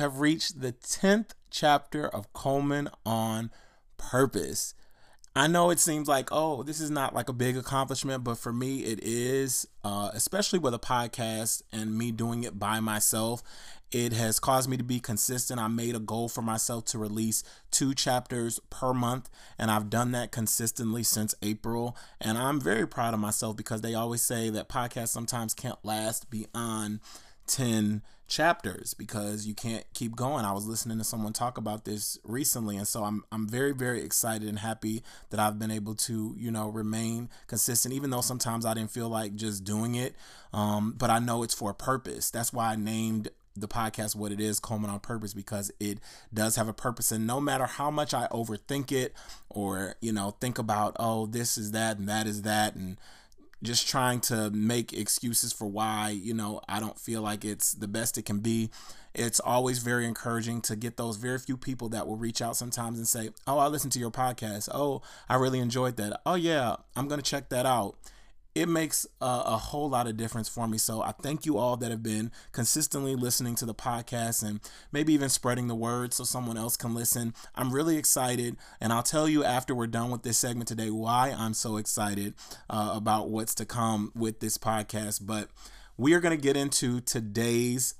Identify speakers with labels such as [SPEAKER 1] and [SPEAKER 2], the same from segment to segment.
[SPEAKER 1] Have reached the 10th chapter of Coleman on Purpose. I know it seems like, oh, this is not like a big accomplishment, but for me, it is, uh, especially with a podcast and me doing it by myself. It has caused me to be consistent. I made a goal for myself to release two chapters per month, and I've done that consistently since April. And I'm very proud of myself because they always say that podcasts sometimes can't last beyond 10 chapters because you can't keep going. I was listening to someone talk about this recently and so I'm I'm very very excited and happy that I've been able to, you know, remain consistent even though sometimes I didn't feel like just doing it. Um, but I know it's for a purpose. That's why I named the podcast what it is Coleman on purpose because it does have a purpose and no matter how much I overthink it or you know think about oh this is that and that is that and just trying to make excuses for why, you know, I don't feel like it's the best it can be. It's always very encouraging to get those very few people that will reach out sometimes and say, Oh, I listened to your podcast. Oh, I really enjoyed that. Oh, yeah, I'm going to check that out it makes a, a, whole lot of difference for me. So I thank you all that have been consistently listening to the podcast and maybe even spreading the word so someone else can listen. I'm really excited, and I'll tell you after we're done with this segment today why I'm so excited uh, about what's to come with this podcast. But we are going to get into today's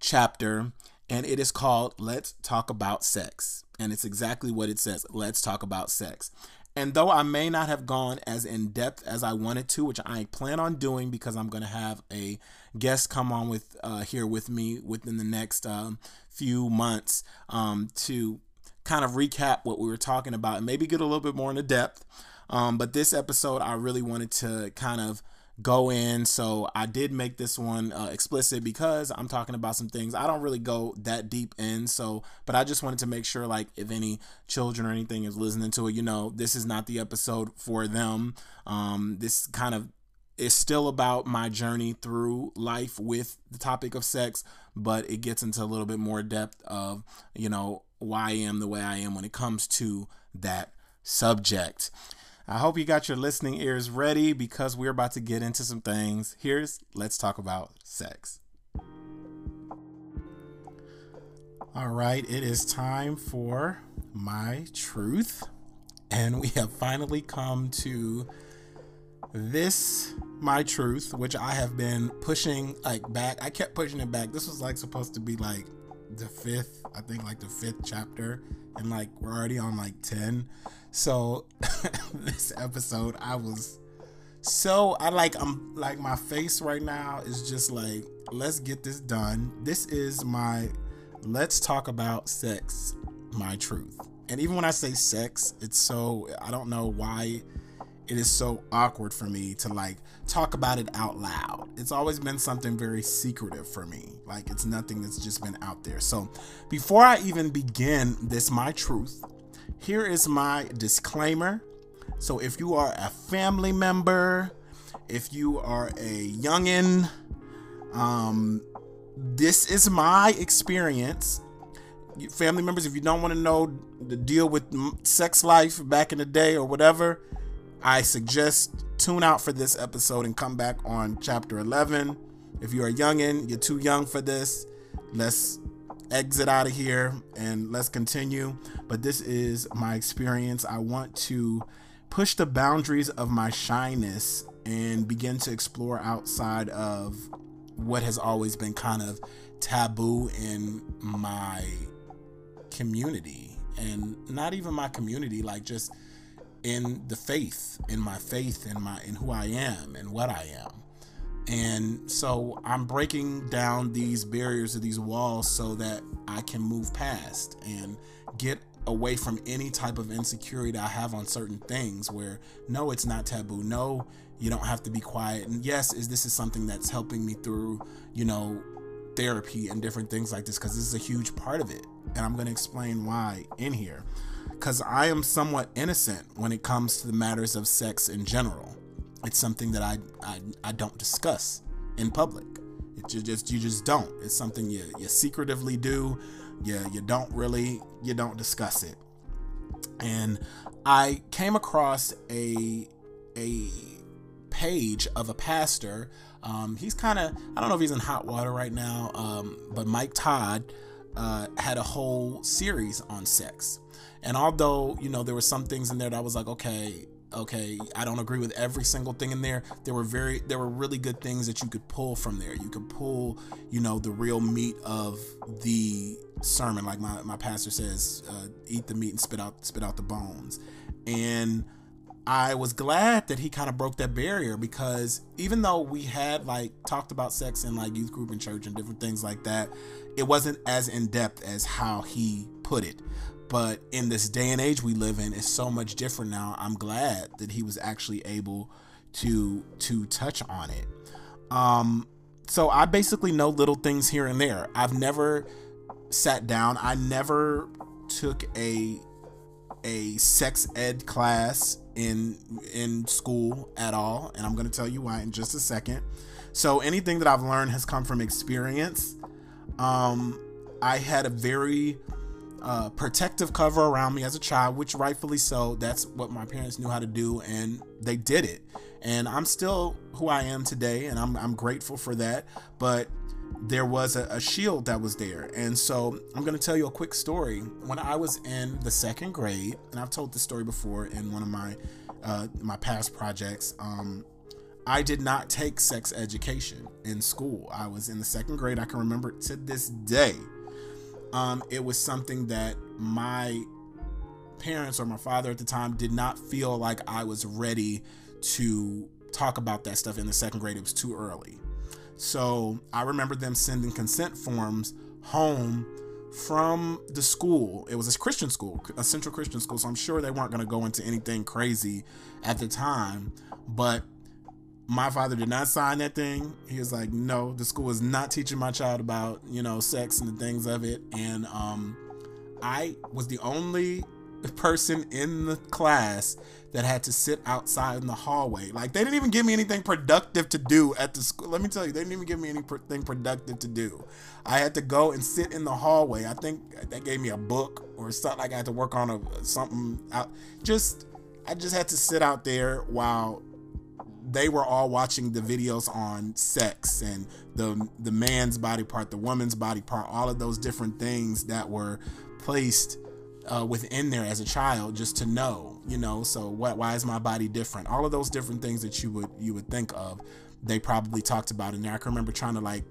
[SPEAKER 1] chapter, and it is called Let's Talk About Sex. And it's exactly what it says Let's Talk About Sex. And though I may not have gone as in depth as I wanted to, which I plan on doing because I'm going to have a guest come on with uh, here with me within the next um, few months um, to kind of recap what we were talking about and maybe get a little bit more into depth. Um, but this episode, I really wanted to kind of go in. So I did make this one uh, explicit because I'm talking about some things I don't really go that deep in. So, but I just wanted to make sure, like, if any children or anything is listening to it, you know, this is not the episode for them. Um, this kind of is still about my journey through life with the topic of sex, but it gets into a little bit more depth of, you know, why I am the way I am when it comes to that subject. I hope you got your listening ears ready because we're about to get into some things. Here's Let's Talk About Sex. All right, it is time for my truth. And we have finally come to this my truth, which I have been pushing like back. I kept pushing it back. This was like supposed to be like the fifth, I think like the fifth chapter, and like we're already on like 10. So this episode, I was so I like I'm like my face right now is just like let's get this done. This is my let's talk about sex, my truth. And even when I say sex, it's so I don't know why it is so awkward for me to like talk about it out loud. It's always been something very secretive for me. Like it's nothing that's just been out there. So before I even begin this my truth, here is my disclaimer. So if you are a family member, if you are a youngin, um, this is my experience. Family members, if you don't want to know the deal with sex life back in the day or whatever, I suggest tune out for this episode and come back on chapter 11. If you're a youngin, you're too young for this. Let's exit out of here and let's continue. But this is my experience. I want to push the boundaries of my shyness and begin to explore outside of what has always been kind of taboo in my community and not even my community like just in the faith in my faith in my in who I am and what I am and so I'm breaking down these barriers of these walls so that I can move past and get away from any type of insecurity I have on certain things where no, it's not taboo. No, you don't have to be quiet. And yes, is this is something that's helping me through, you know, therapy and different things like this because this is a huge part of it. And I'm going to explain why in here. Because I am somewhat innocent when it comes to the matters of sex in general it's something that I, I, I don't discuss in public. It you just you just don't. It's something you you secretively do. You you don't really you don't discuss it. And I came across a a page of a pastor Um, he's kind of, I don't know if he's in hot water right now, um, but Mike Todd uh, had a whole series on sex. And although, you know, there were some things in there that I was like, okay, okay, I don't agree with every single thing in there. There were very, there were really good things that you could pull from there. You could pull, you know, the real meat of the sermon, like my, my pastor says, uh, eat the meat and spit out, spit out the bones. And I was glad that he kind of broke that barrier because even though we had like talked about sex in like youth group and church and different things like that, it wasn't as in depth as how he put it. But in this day and age we live in, it's so much different now. I'm glad that he was actually able to to touch on it. Um, so I basically know little things here and there. I've never sat down. I never took a a sex ed class in in school at all, and I'm going to tell you why in just a second. So anything that I've learned has come from experience. Um, I had a very uh, protective cover around me as a child, which rightfully so. That's what my parents knew how to do, and they did it. And I'm still who I am today, and I'm, I'm grateful for that. But there was a, a shield that was there. And so I'm going to tell you a quick story. When I was in the second grade, and I've told this story before in one of my uh, my past projects, um, I did not take sex education in school. I was in the second grade. I can remember to this day. Um, it was something that my parents or my father at the time did not feel like I was ready to talk about that stuff in the second grade. It was too early. So I remember them sending consent forms home from the school. It was a Christian school, a central Christian school. So I'm sure they weren't going to go into anything crazy at the time. But my father did not sign that thing. He was like, no, the school is not teaching my child about, you know, sex and the things of it. And um, I was the only person in the class that had to sit outside in the hallway. Like they didn't even give me anything productive to do at the school. Let me tell you, they didn't even give me anything productive to do. I had to go and sit in the hallway. I think they gave me a book or something. Like I had to work on a something out. Just I just had to sit out there while they were all watching the videos on sex and the the man's body part, the woman's body part, all of those different things that were placed uh, within there as a child just to know, you know, so what, why is my body different? All of those different things that you would, you would think of, they probably talked about in there. I can remember trying to like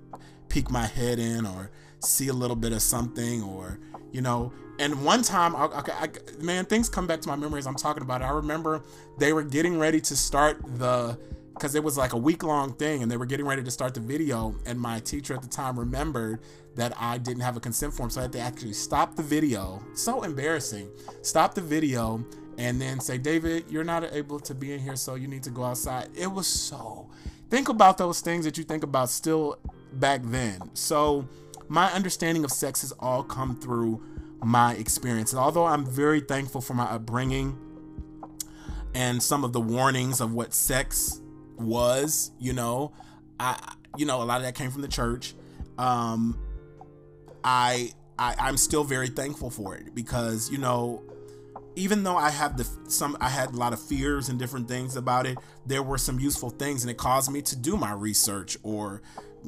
[SPEAKER 1] peek my head in or see a little bit of something or, you know, and one time, I, I, man, things come back to my memories. I'm talking about it. I remember they were getting ready to start the because it was like a week long thing and they were getting ready to start the video and my teacher at the time remembered that I didn't have a consent form so I had to actually stop the video so embarrassing stop the video and then say David you're not able to be in here so you need to go outside it was so think about those things that you think about still back then so my understanding of sex has all come through my experience and although I'm very thankful for my upbringing and some of the warnings of what sex was, you know, I you know, a lot of that came from the church. Um I I I'm still very thankful for it because, you know, even though I have the some I had a lot of fears and different things about it, there were some useful things and it caused me to do my research or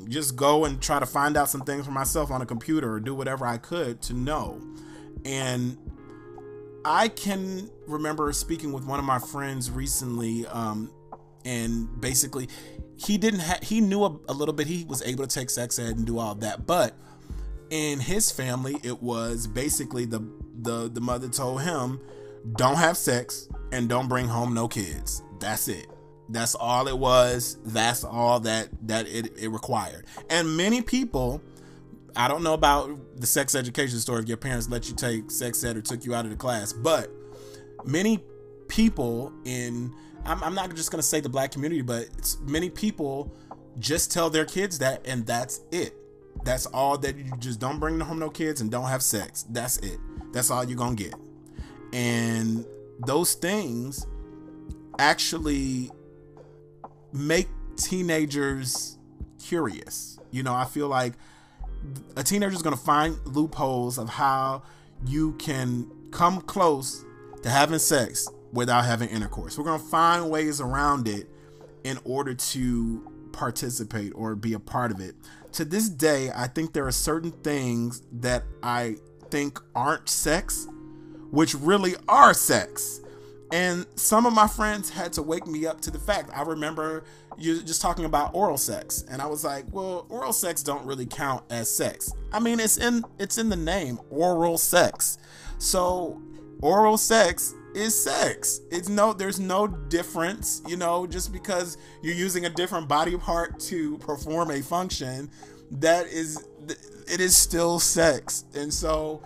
[SPEAKER 1] just go and try to find out some things for myself on a computer or do whatever I could to know. And I can remember speaking with one of my friends recently um, and basically he didn't have he knew a, a, little bit he was able to take sex ed and do all that but in his family it was basically the the the mother told him don't have sex and don't bring home no kids. That's it. That's all it was. That's all that that it, it required. And many people i don't know about the sex education story if your parents let you take sex ed or took you out of the class but many people in I'm, I'm not just going to say the black community, but many people just tell their kids that, and that's it. That's all that you just don't bring home no kids and don't have sex. That's it. That's all you're going to get. And those things actually make teenagers curious. You know, I feel like a teenager is going to find loopholes of how you can come close to having sex without having intercourse. We're going to find ways around it in order to participate or be a part of it. To this day, I think there are certain things that I think aren't sex, which really are sex. And some of my friends had to wake me up to the fact. I remember you just talking about oral sex, and I was like, "Well, oral sex don't really count as sex." I mean, it's in it's in the name, oral sex. So, oral sex is sex. It's no there's no difference, you know, just because you're using a different body part to perform a function, that is it is still sex. And so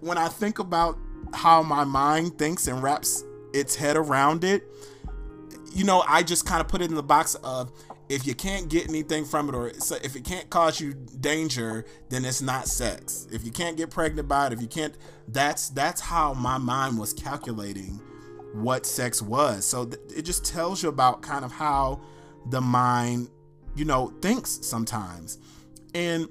[SPEAKER 1] when I think about how my mind thinks and wraps its head around it, you know, I just kind of put it in the box of if you can't get anything from it or if it can't cause you danger, then it's not sex. If you can't get pregnant by it, if you can't, that's that's how my mind was calculating what sex was. So th- it just tells you about kind of how the mind, you know, thinks sometimes. And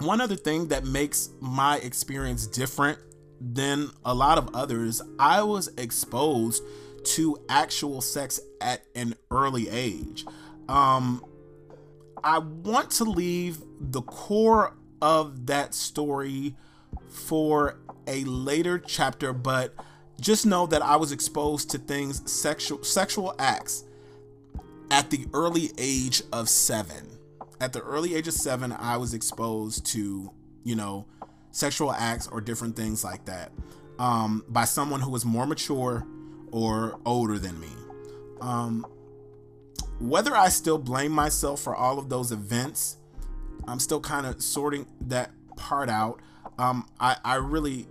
[SPEAKER 1] one other thing that makes my experience different than a lot of others, I was exposed to actual sex at an early age. Um, I want to leave the core of that story for a later chapter, but just know that I was exposed to things sexual sexual acts at the early age of seven. At the early age of seven, I was exposed to, you know, sexual acts or different things like that um, by someone who was more mature or older than me. Um, whether I still blame myself for all of those events, I'm still kind of sorting that part out. Um, I, I really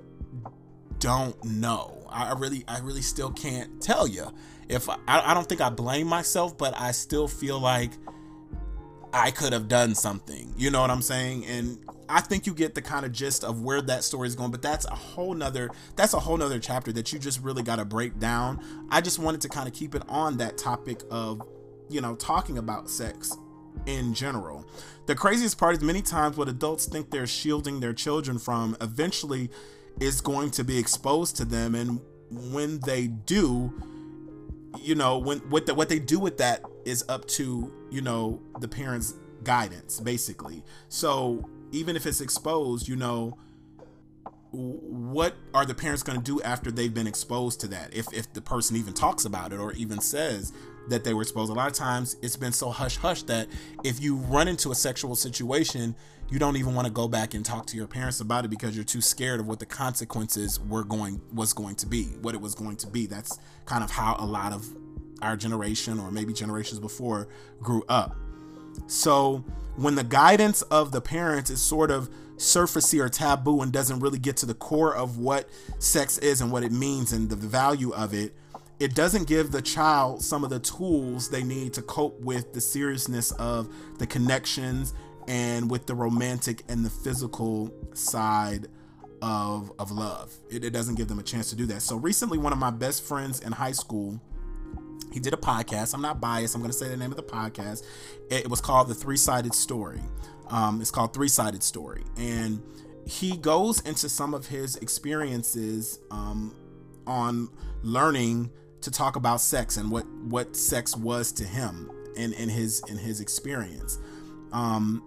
[SPEAKER 1] don't know. I really, I really still can't tell you. If I, I don't think I blame myself, but I still feel like I could have done something. You know what I'm saying? And I think you get the kind of gist of where that story is going, but that's a whole nother that's a whole nother chapter that you just really got to break down. I just wanted to kind of keep it on that topic of, you know, talking about sex in general. The craziest part is many times what adults think they're shielding their children from eventually is going to be exposed to them and when they do, you know, when what the, what they do with that is up to, you know, the parents guidance basically. So even if it's exposed, you know, what are the parents going to do after they've been exposed to that? If if the person even talks about it or even says that they were exposed, a lot of times it's been so hush hush that if you run into a sexual situation, you don't even want to go back and talk to your parents about it because you're too scared of what the consequences were going was going to be, what it was going to be. That's kind of how a lot of our generation or maybe generations before grew up. So when the guidance of the parents is sort of surfacey or taboo and doesn't really get to the core of what sex is and what it means and the value of it, it doesn't give the child some of the tools they need to cope with the seriousness of the connections and with the romantic and the physical side of of love. It, it doesn't give them a chance to do that. So recently, one of my best friends in high school he did a podcast. I'm not biased. I'm going to say the name of the podcast. It was called The Three Sided Story. Um, it's called Three Sided Story. And he goes into some of his experiences um, on learning to talk about sex and what, what sex was to him in, in his in his experience. Um,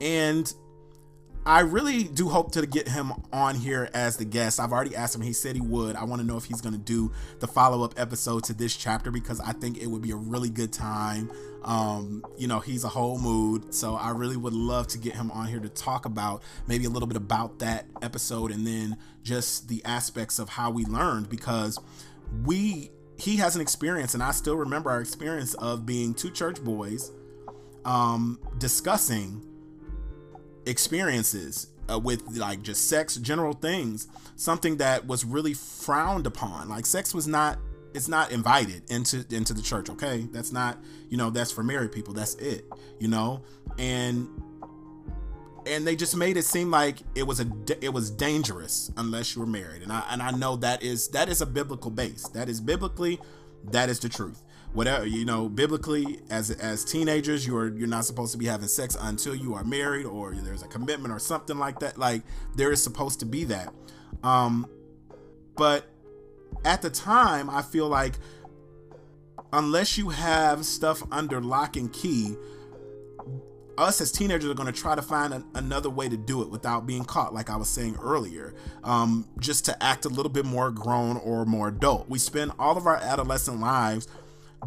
[SPEAKER 1] and I really do hope to get him on here as the guest. I've already asked him. He said he would. I want to know if he's going to do the follow up episode to this chapter because I think it would be a really good time. Um, you know, he's a whole mood. So I really would love to get him on here to talk about maybe a little bit about that episode and then just the aspects of how we learned because we, he has an experience, and I still remember our experience of being two church boys um, discussing experiences uh, with like just sex, general things, something that was really frowned upon. Like sex was not it's not invited into into the church, okay? That's not, you know, that's for married people. That's it, you know? And and they just made it seem like it was a it was dangerous unless you were married. And I and I know that is that is a biblical base. That is biblically that is the truth whatever you know biblically as as teenagers you're you're not supposed to be having sex until you are married or there's a commitment or something like that like there is supposed to be that um but at the time i feel like
[SPEAKER 2] unless you have stuff under lock and key, us as teenagers are going to try to find an, another way to do it without being caught, like I was saying earlier, um, just to act a little bit more grown or more adult. We spend all of our adolescent lives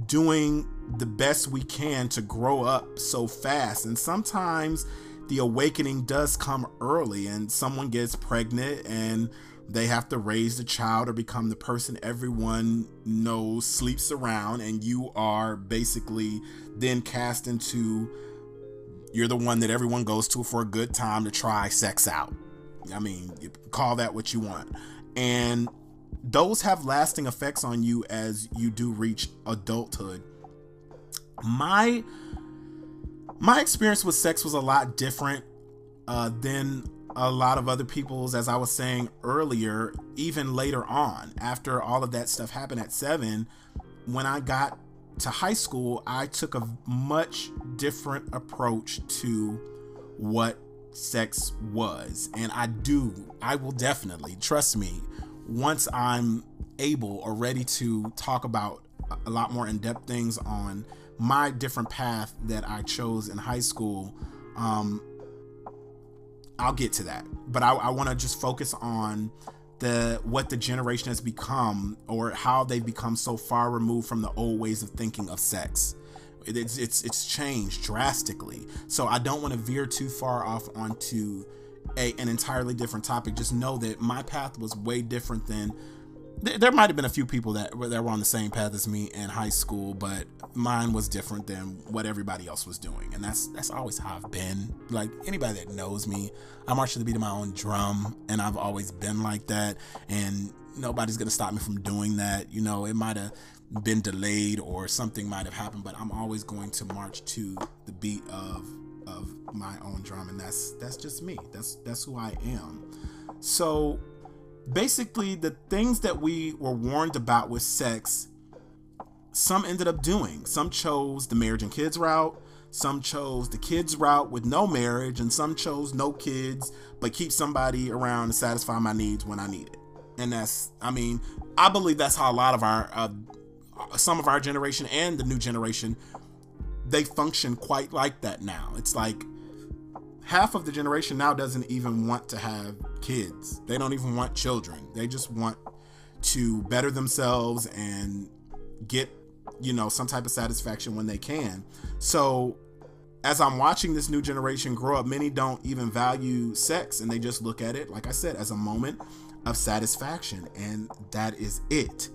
[SPEAKER 2] doing the best we can to grow up so fast, and sometimes the awakening does come early, and someone gets pregnant and they have to raise the child or become the person everyone knows sleeps around and you are basically then cast into you're the one that everyone goes to for a good time to try sex out. I mean, call that what you want. And those have lasting effects on you as you do reach adulthood. My my experience with sex was a lot different uh, than a lot of other people's, as I was saying earlier, even later on, after all of that stuff happened at seven, when I got to high school, I took a much different approach to what sex was. And I do, I will definitely, trust me, once I'm able or ready to talk about a lot more in depth things on my different path that I chose in high school, um, I'll get to that. But I, I want to just focus on the what the generation has become or how they've become so far removed from the old ways of thinking of sex. It's it's it's changed drastically. So I don't want to veer too far off onto a, an entirely different topic. Just know that my path was way different than there might have been a few people that were, that were on the same path as me in high school, but mine was different than what everybody else was doing, and that's that's always how I've been. Like anybody that knows me, I march to the beat of my own drum, and I've always been like that, and nobody's gonna stop me from doing that. You know, it might have been delayed or something might have happened, but I'm always going to march to the beat of of my own drum, and that's that's just me. That's that's who I am. So basically the things that we were warned about with sex some ended up doing some chose the marriage and kids route some chose the kids route with no marriage and some chose no kids but keep somebody around to satisfy my needs when i need it and that's i mean i believe that's how a lot of our uh, some of our generation and the new generation they function quite like that now it's like half of the generation now doesn't even want to have kids. They don't even want children. They just want to better themselves and get, you know, some type of satisfaction when they can. So, as I'm watching this new generation grow up, many don't even value sex and they just look at it, like I said, as a moment of satisfaction. And that is it.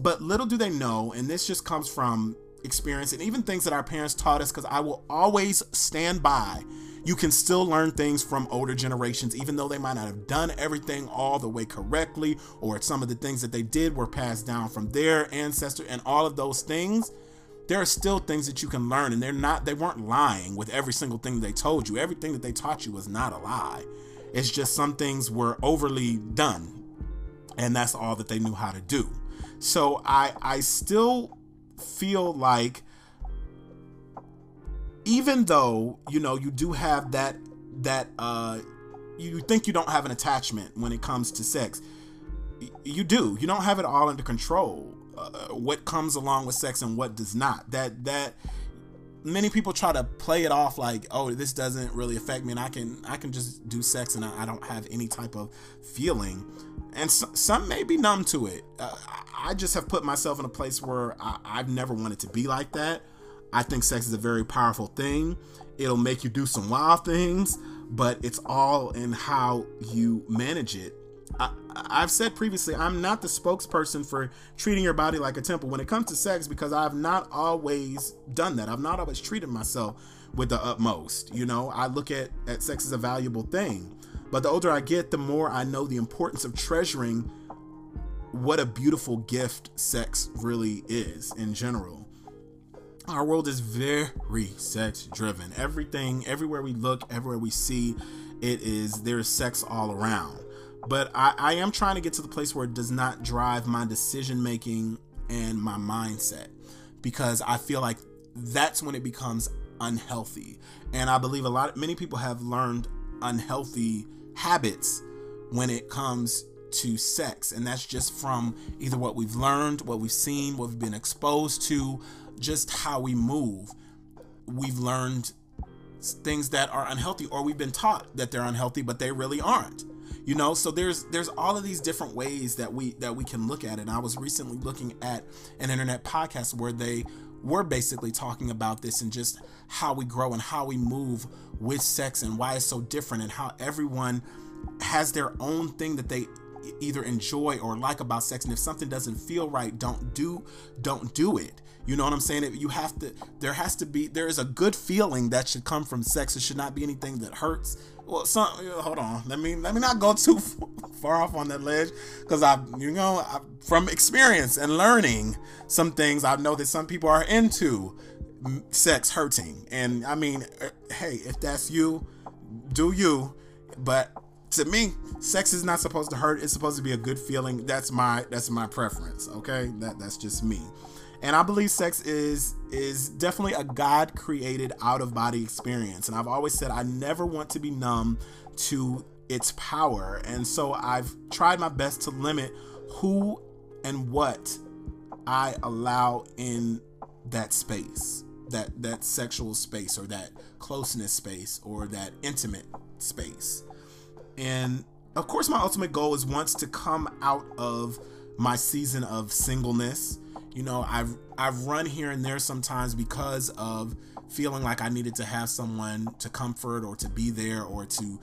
[SPEAKER 2] But little do they know, and this just comes from experience and even things that our parents taught us, because I will always stand by you can still learn things from older generations, even though they might not have done everything all the way correctly, or some of the things that they did were passed down from their ancestor, and all of those things. There are still things that you can learn, and they're not, they weren't lying with every single thing they told you. Everything that they taught you was not a lie. It's just some things were overly done, and that's all that they knew how to do. So I I still feel like even though you know you do have that that uh you think you don't have an attachment when it comes to sex you do. You don't have it all under control uh, what comes along with sex and what does not. That that many people try to play it off like oh this doesn't really affect me and i can i can just do sex and i, I don't have any type of feeling and so, some may be numb to it uh, i just have put myself in a place where I, i've never wanted to be like that I think sex is a very powerful thing. It'll make you do some wild things, but it's all in how you manage it. I, have said previously, I'm not the spokesperson for treating your body like a temple when it comes to sex because I've not always done that. I've not always treated myself with the utmost. You know, I look at, at sex as a valuable thing. But the older I get, the more I know the importance of treasuring what a beautiful gift sex really is in general our world is very sex driven. Everything, everywhere we look, everywhere we see, it is there's sex all around. But I, I am trying to get to the place where it does not drive my decision making and my mindset because I feel like that's when it becomes unhealthy. And I believe a lot many people have learned unhealthy habits when it comes
[SPEAKER 1] to sex. And that's just from either what we've learned what we've seen what we've been exposed to just how we move. We've learned things that are unhealthy or we've been taught that they're unhealthy but they really aren't you know so there's there's all of these different ways that we that we can look at it. And i was recently looking at an internet podcast where they were basically talking about this and just how we grow and how we move with sex and why it's so different and how everyone has their own thing that they either enjoy or like about sex. And if something doesn't feel right don't do don't do it. You know what i'm saying? You have to there has to be there is a good feeling that should come from sex. It should not be anything that hurts well some hold on let me let me not go too far off on that ledge because i you know I, from experience and learning some things i know that some people are into sex hurting and i mean uh, hey if that's you do you but to me, sex is not supposed to hurt. It's supposed to be a good feeling. That's my that's my preference. Okay, that that's just me. And I believe sex is is definitely a God created out of body experience. And I've always said I never want to be numb to its power. And so I've tried my best to limit who and what I allow in that space, that that sexual space or that closeness space or that intimate space. And of course, my ultimate goal is once to come out of my season of singleness. You know, I've I've run here and there sometimes because of feeling like I needed to have someone to comfort or to be there or to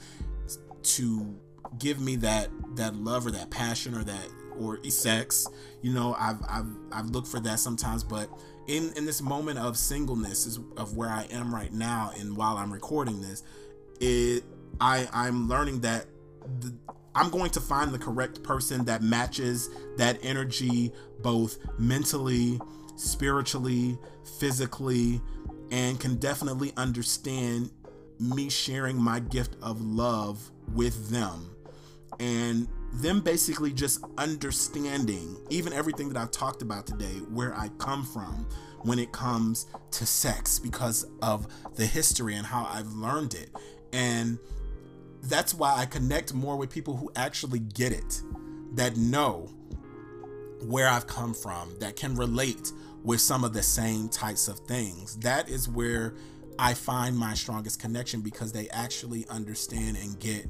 [SPEAKER 1] to give me that that love or that passion or that or sex. You know, I've I've I've looked for that sometimes, but in in this moment of singleness is of where I am right now and while I'm recording this, it I I'm learning that the, I'm going to find the correct person that matches that energy both mentally, spiritually, physically, and can definitely understand me sharing my gift of love with them. And them basically just understanding even everything that I've talked about today, where I come from when it comes to sex because of the history and how I've learned it. And that's why I connect more with people who actually get it, that know where I've come from, that can relate with some of the same types of things. That is where I find my strongest connection because they actually understand and get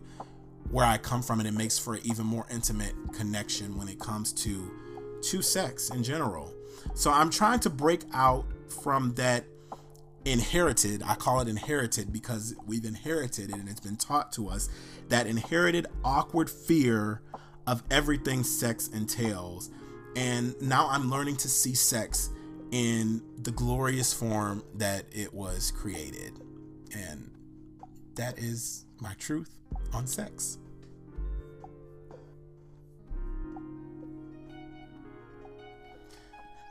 [SPEAKER 1] where I come from and it makes for an even more intimate connection when it comes to to sex in general. So I'm trying to break out from that inherited i call it inherited because we've inherited it and it's been taught to us that inherited awkward fear of everything sex entails. And now i'm learning to see sex in the glorious form that it was created. And that is my truth on sex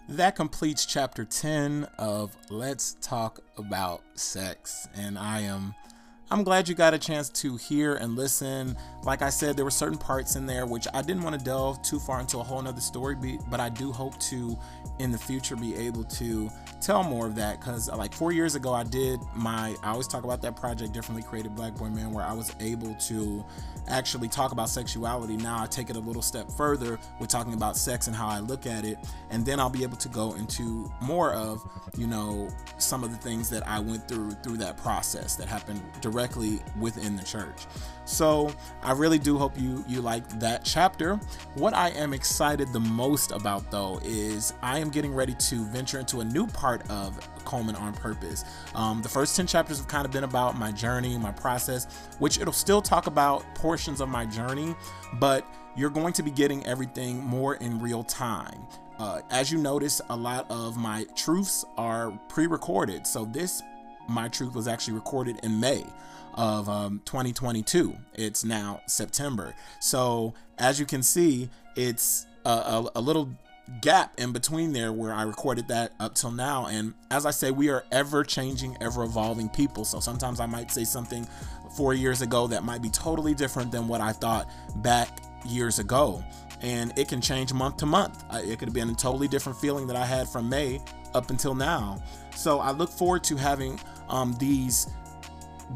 [SPEAKER 1] that completes chapter 10 of Let's Talk About Sex. And I am I'm glad you got a chance to hear and listen. Like I said, there were certain parts in there which I didn't want to delve too far into a whole nother story, but I do hope to in the future be able to tell more of that because uh, like four years ago i did my i always talk about that project differently created black boy man where i was able to actually talk about sexuality now i take it a little step further with talking about sex and how i look at it and then i'll be able to go into more of you know some of the things that i went through through that process that happened directly within the church so I really do hope you you like that chapter. What I am excited the most about though is I am getting ready to venture into a new part of Coleman on Purpose. Um, the first 10 chapters have kind of been about my journey, my process, which it'll still talk about portions of my journey, but you're going to be getting everything more in real time. Uh, as you notice, a lot of my truths are pre recorded. So this, my truth, was actually recorded in May of um, 2022. It's now September. So as you can see, it's a, a, a little gap in between there where I recorded that up till now. And as I say, we are ever changing, ever evolving people. So sometimes I might say something four years ago that might be totally different than what I thought back years ago. And it can change month to month. It could have been a totally different feeling that I had from May up until now. So I look forward to having um, these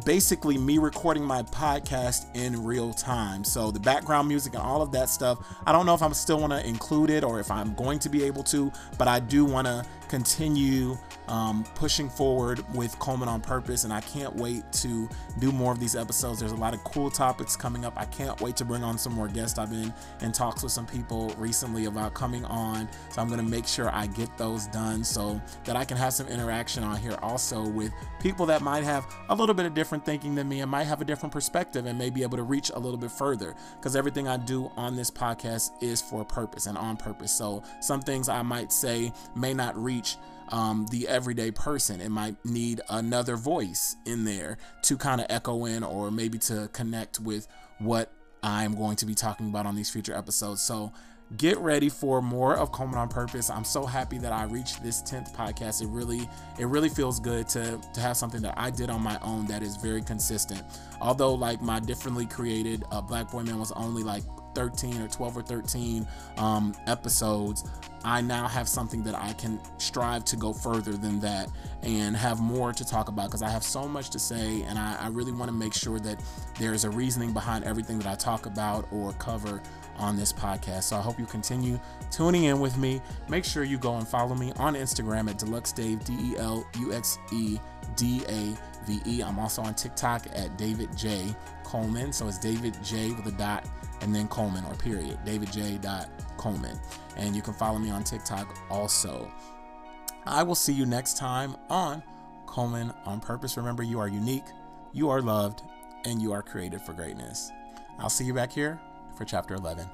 [SPEAKER 1] basically me recording my podcast in real time. So the background music and all of that stuff, I don't know if I'm still want to include it or if I'm going to be able to, but I do want to continue um, pushing forward with Coleman on purpose, and I can't wait to do more of these episodes. There's a lot of cool topics coming up. I can't wait to bring on some more guests. I've been in talks with some people recently about coming on, so I'm going to make sure I get those done so that I can have some interaction on here also with people that might have a little bit of different thinking than me and might have a different perspective and may be able to reach a little bit further because everything I do on this podcast is for a purpose and on purpose. So some things I might say may not reach um, the everyday person. It might need another voice in there to kind of echo in or maybe to connect with what I'm going to be talking about on these future episodes. So get ready for more of Coleman on Purpose. I'm so happy that I reached this 10th podcast. It really it really feels good to to have something that I did on my own that is very consistent. Although like my differently created uh, Black Boy Man was only like 13 or 12 or 13 um, episodes, I now have something that I can strive to go further than that and have more to talk about because I have so much to say and I, I really want to make sure that there is a reasoning behind everything that I talk about or cover on this podcast. So I hope you continue tuning in with me. Make sure you go and follow me on Instagram at Deluxe Dave, D E L U X E D A V E. I'm also on TikTok at David J. Coleman. So it's David J with a dot and then Coleman or period. David J. Coleman. And you can follow me on TikTok also. I will see you next time on Coleman on Purpose. Remember, you are unique, you are loved, and you are created for greatness. I'll see you back here for chapter 11.